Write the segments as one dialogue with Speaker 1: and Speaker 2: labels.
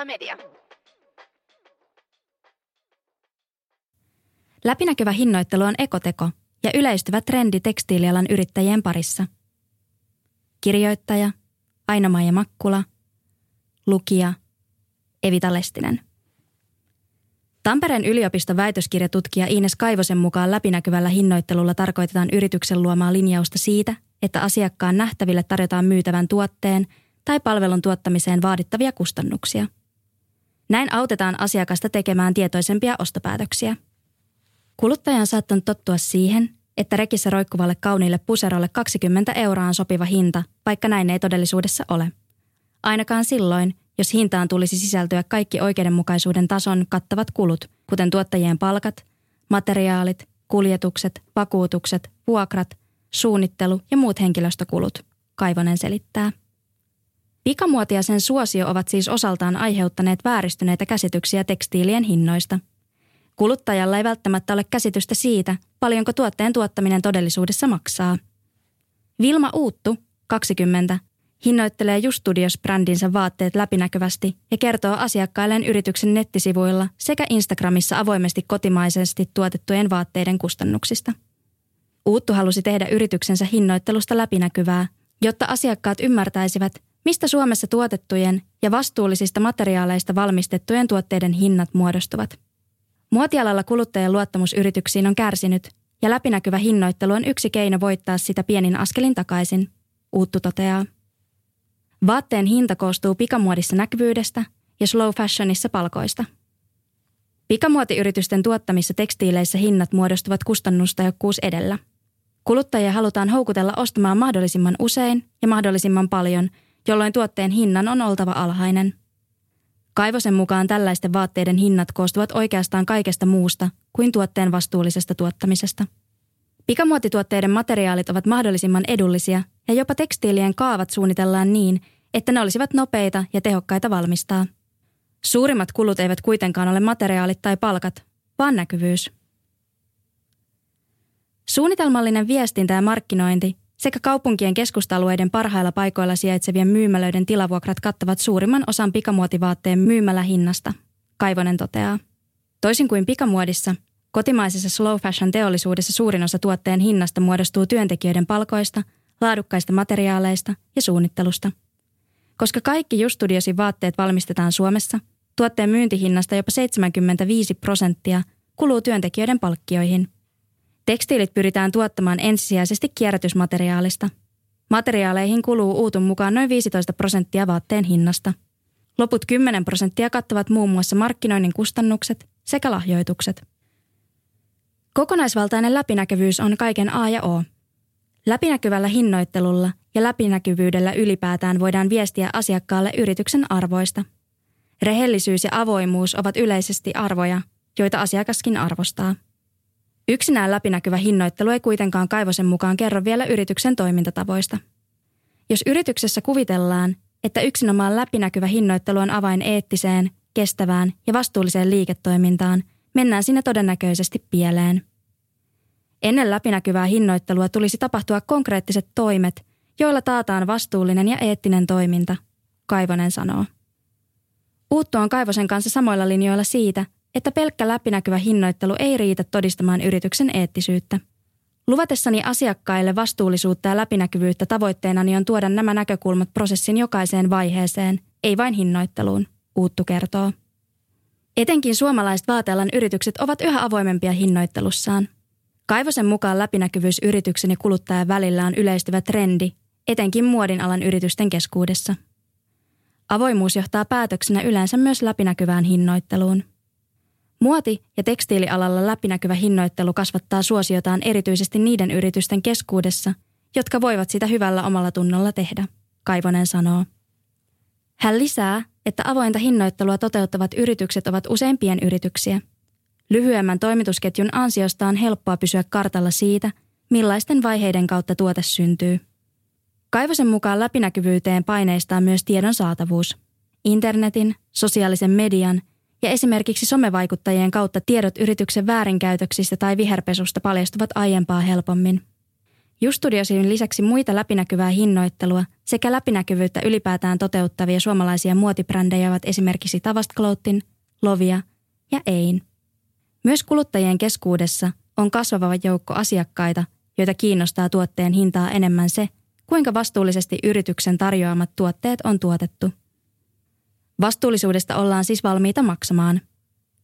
Speaker 1: Sijoittaa media.
Speaker 2: Läpinäkyvä hinnoittelu on ekoteko ja yleistyvä trendi tekstiilialan yrittäjien parissa. Kirjoittaja Aino-Maija Makkula, lukija Evita Lestinen. Tampereen yliopiston väitöskirjatutkija Ines Kaivosen mukaan läpinäkyvällä hinnoittelulla tarkoitetaan yrityksen luomaa linjausta siitä, että asiakkaan nähtäville tarjotaan myytävän tuotteen tai palvelun tuottamiseen vaadittavia kustannuksia. Näin autetaan asiakasta tekemään tietoisempia ostopäätöksiä. Kuluttaja on saattanut tottua siihen, että rekissä roikkuvalle kauniille puserolle 20 euroa on sopiva hinta, vaikka näin ei todellisuudessa ole. Ainakaan silloin, jos hintaan tulisi sisältyä kaikki oikeudenmukaisuuden tason kattavat kulut, kuten tuottajien palkat, materiaalit, kuljetukset, vakuutukset, vuokrat, suunnittelu ja muut henkilöstökulut, Kaivonen selittää. Pikamuoti ja sen suosio ovat siis osaltaan aiheuttaneet vääristyneitä käsityksiä tekstiilien hinnoista. Kuluttajalla ei välttämättä ole käsitystä siitä, paljonko tuotteen tuottaminen todellisuudessa maksaa. Vilma Uuttu, 20, hinnoittelee Just Studios-brändinsä vaatteet läpinäkyvästi ja kertoo asiakkailleen yrityksen nettisivuilla sekä Instagramissa avoimesti kotimaisesti tuotettujen vaatteiden kustannuksista. Uuttu halusi tehdä yrityksensä hinnoittelusta läpinäkyvää, jotta asiakkaat ymmärtäisivät, mistä Suomessa tuotettujen ja vastuullisista materiaaleista valmistettujen tuotteiden hinnat muodostuvat. Muotialalla kuluttajien luottamus yrityksiin on kärsinyt ja läpinäkyvä hinnoittelu on yksi keino voittaa sitä pienin askelin takaisin, Uuttu toteaa. Vaatteen hinta koostuu pikamuodissa näkyvyydestä ja slow fashionissa palkoista. Pikamuotiyritysten tuottamissa tekstiileissä hinnat muodostuvat kustannustehokkuus edellä. Kuluttajia halutaan houkutella ostamaan mahdollisimman usein ja mahdollisimman paljon, jolloin tuotteen hinnan on oltava alhainen. Kaivosen mukaan tällaisten vaatteiden hinnat koostuvat oikeastaan kaikesta muusta kuin tuotteen vastuullisesta tuottamisesta. Pikamuotituotteiden materiaalit ovat mahdollisimman edullisia ja jopa tekstiilien kaavat suunnitellaan niin, että ne olisivat nopeita ja tehokkaita valmistaa. Suurimmat kulut eivät kuitenkaan ole materiaalit tai palkat, vaan näkyvyys. Suunnitelmallinen viestintä ja markkinointi sekä kaupunkien keskustalueiden parhailla paikoilla sijaitsevien myymälöiden tilavuokrat kattavat suurimman osan pikamuotivaatteen myymälähinnasta, Kaivonen toteaa. Toisin kuin pikamuodissa, kotimaisessa slow fashion teollisuudessa suurin osa tuotteen hinnasta muodostuu työntekijöiden palkoista, laadukkaista materiaaleista ja suunnittelusta. Koska kaikki Just Studiosin vaatteet valmistetaan Suomessa, tuotteen myyntihinnasta jopa 75 prosenttia kuluu työntekijöiden palkkioihin – Tekstiilit pyritään tuottamaan ensisijaisesti kierrätysmateriaalista. Materiaaleihin kuluu uutun mukaan noin 15 prosenttia vaatteen hinnasta. Loput 10 prosenttia kattavat muun muassa markkinoinnin kustannukset sekä lahjoitukset. Kokonaisvaltainen läpinäkyvyys on kaiken A ja O. Läpinäkyvällä hinnoittelulla ja läpinäkyvyydellä ylipäätään voidaan viestiä asiakkaalle yrityksen arvoista. Rehellisyys ja avoimuus ovat yleisesti arvoja, joita asiakaskin arvostaa. Yksinään läpinäkyvä hinnoittelu ei kuitenkaan Kaivosen mukaan kerro vielä yrityksen toimintatavoista. Jos yrityksessä kuvitellaan, että yksinomaan läpinäkyvä hinnoittelu on avain eettiseen, kestävään ja vastuulliseen liiketoimintaan, mennään siinä todennäköisesti pieleen. Ennen läpinäkyvää hinnoittelua tulisi tapahtua konkreettiset toimet, joilla taataan vastuullinen ja eettinen toiminta, Kaivonen sanoo. Uuttu on Kaivosen kanssa samoilla linjoilla siitä, että pelkkä läpinäkyvä hinnoittelu ei riitä todistamaan yrityksen eettisyyttä. Luvatessani asiakkaille vastuullisuutta ja läpinäkyvyyttä tavoitteenani on tuoda nämä näkökulmat prosessin jokaiseen vaiheeseen, ei vain hinnoitteluun, Uuttu kertoo. Etenkin suomalaiset vaatealan yritykset ovat yhä avoimempia hinnoittelussaan. Kaivosen mukaan läpinäkyvyys yrityksen ja kuluttajan välillä on yleistyvä trendi, etenkin muodin alan yritysten keskuudessa. Avoimuus johtaa päätöksenä yleensä myös läpinäkyvään hinnoitteluun. Muoti- ja tekstiilialalla läpinäkyvä hinnoittelu kasvattaa suosiotaan erityisesti niiden yritysten keskuudessa, jotka voivat sitä hyvällä omalla tunnolla tehdä, Kaivonen sanoo. Hän lisää, että avointa hinnoittelua toteuttavat yritykset ovat usein pienyrityksiä. Lyhyemmän toimitusketjun ansiosta on helppoa pysyä kartalla siitä, millaisten vaiheiden kautta tuote syntyy. Kaivosen mukaan läpinäkyvyyteen paineistaa myös tiedon saatavuus. Internetin, sosiaalisen median ja esimerkiksi somevaikuttajien kautta tiedot yrityksen väärinkäytöksistä tai viherpesusta paljastuvat aiempaa helpommin. Justudiosin lisäksi muita läpinäkyvää hinnoittelua sekä läpinäkyvyyttä ylipäätään toteuttavia suomalaisia muotibrändejä ovat esimerkiksi Tavastkloutin, Lovia ja Ein. Myös kuluttajien keskuudessa on kasvava joukko asiakkaita, joita kiinnostaa tuotteen hintaa enemmän se, kuinka vastuullisesti yrityksen tarjoamat tuotteet on tuotettu. Vastuullisuudesta ollaan siis valmiita maksamaan.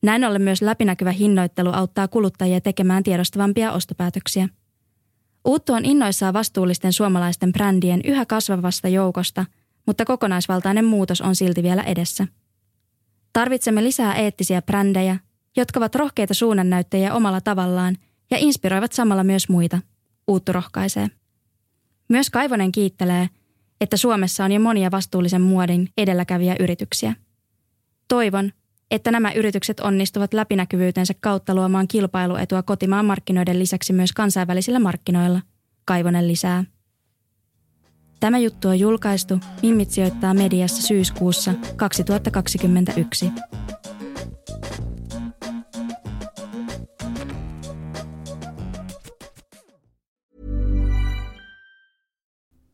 Speaker 2: Näin ollen myös läpinäkyvä hinnoittelu auttaa kuluttajia tekemään tiedostavampia ostopäätöksiä. Uuttu on innoissaan vastuullisten suomalaisten brändien yhä kasvavasta joukosta, mutta kokonaisvaltainen muutos on silti vielä edessä. Tarvitsemme lisää eettisiä brändejä, jotka ovat rohkeita suunnannäyttäjiä omalla tavallaan ja inspiroivat samalla myös muita, Uuttu rohkaisee. Myös Kaivonen kiittelee, että Suomessa on jo monia vastuullisen muodin edelläkäviä yrityksiä. Toivon, että nämä yritykset onnistuvat läpinäkyvyytensä kautta luomaan kilpailuetua kotimaan markkinoiden lisäksi myös kansainvälisillä markkinoilla, Kaivonen lisää. Tämä juttu on julkaistu Mimmit sijoittaa mediassa syyskuussa 2021.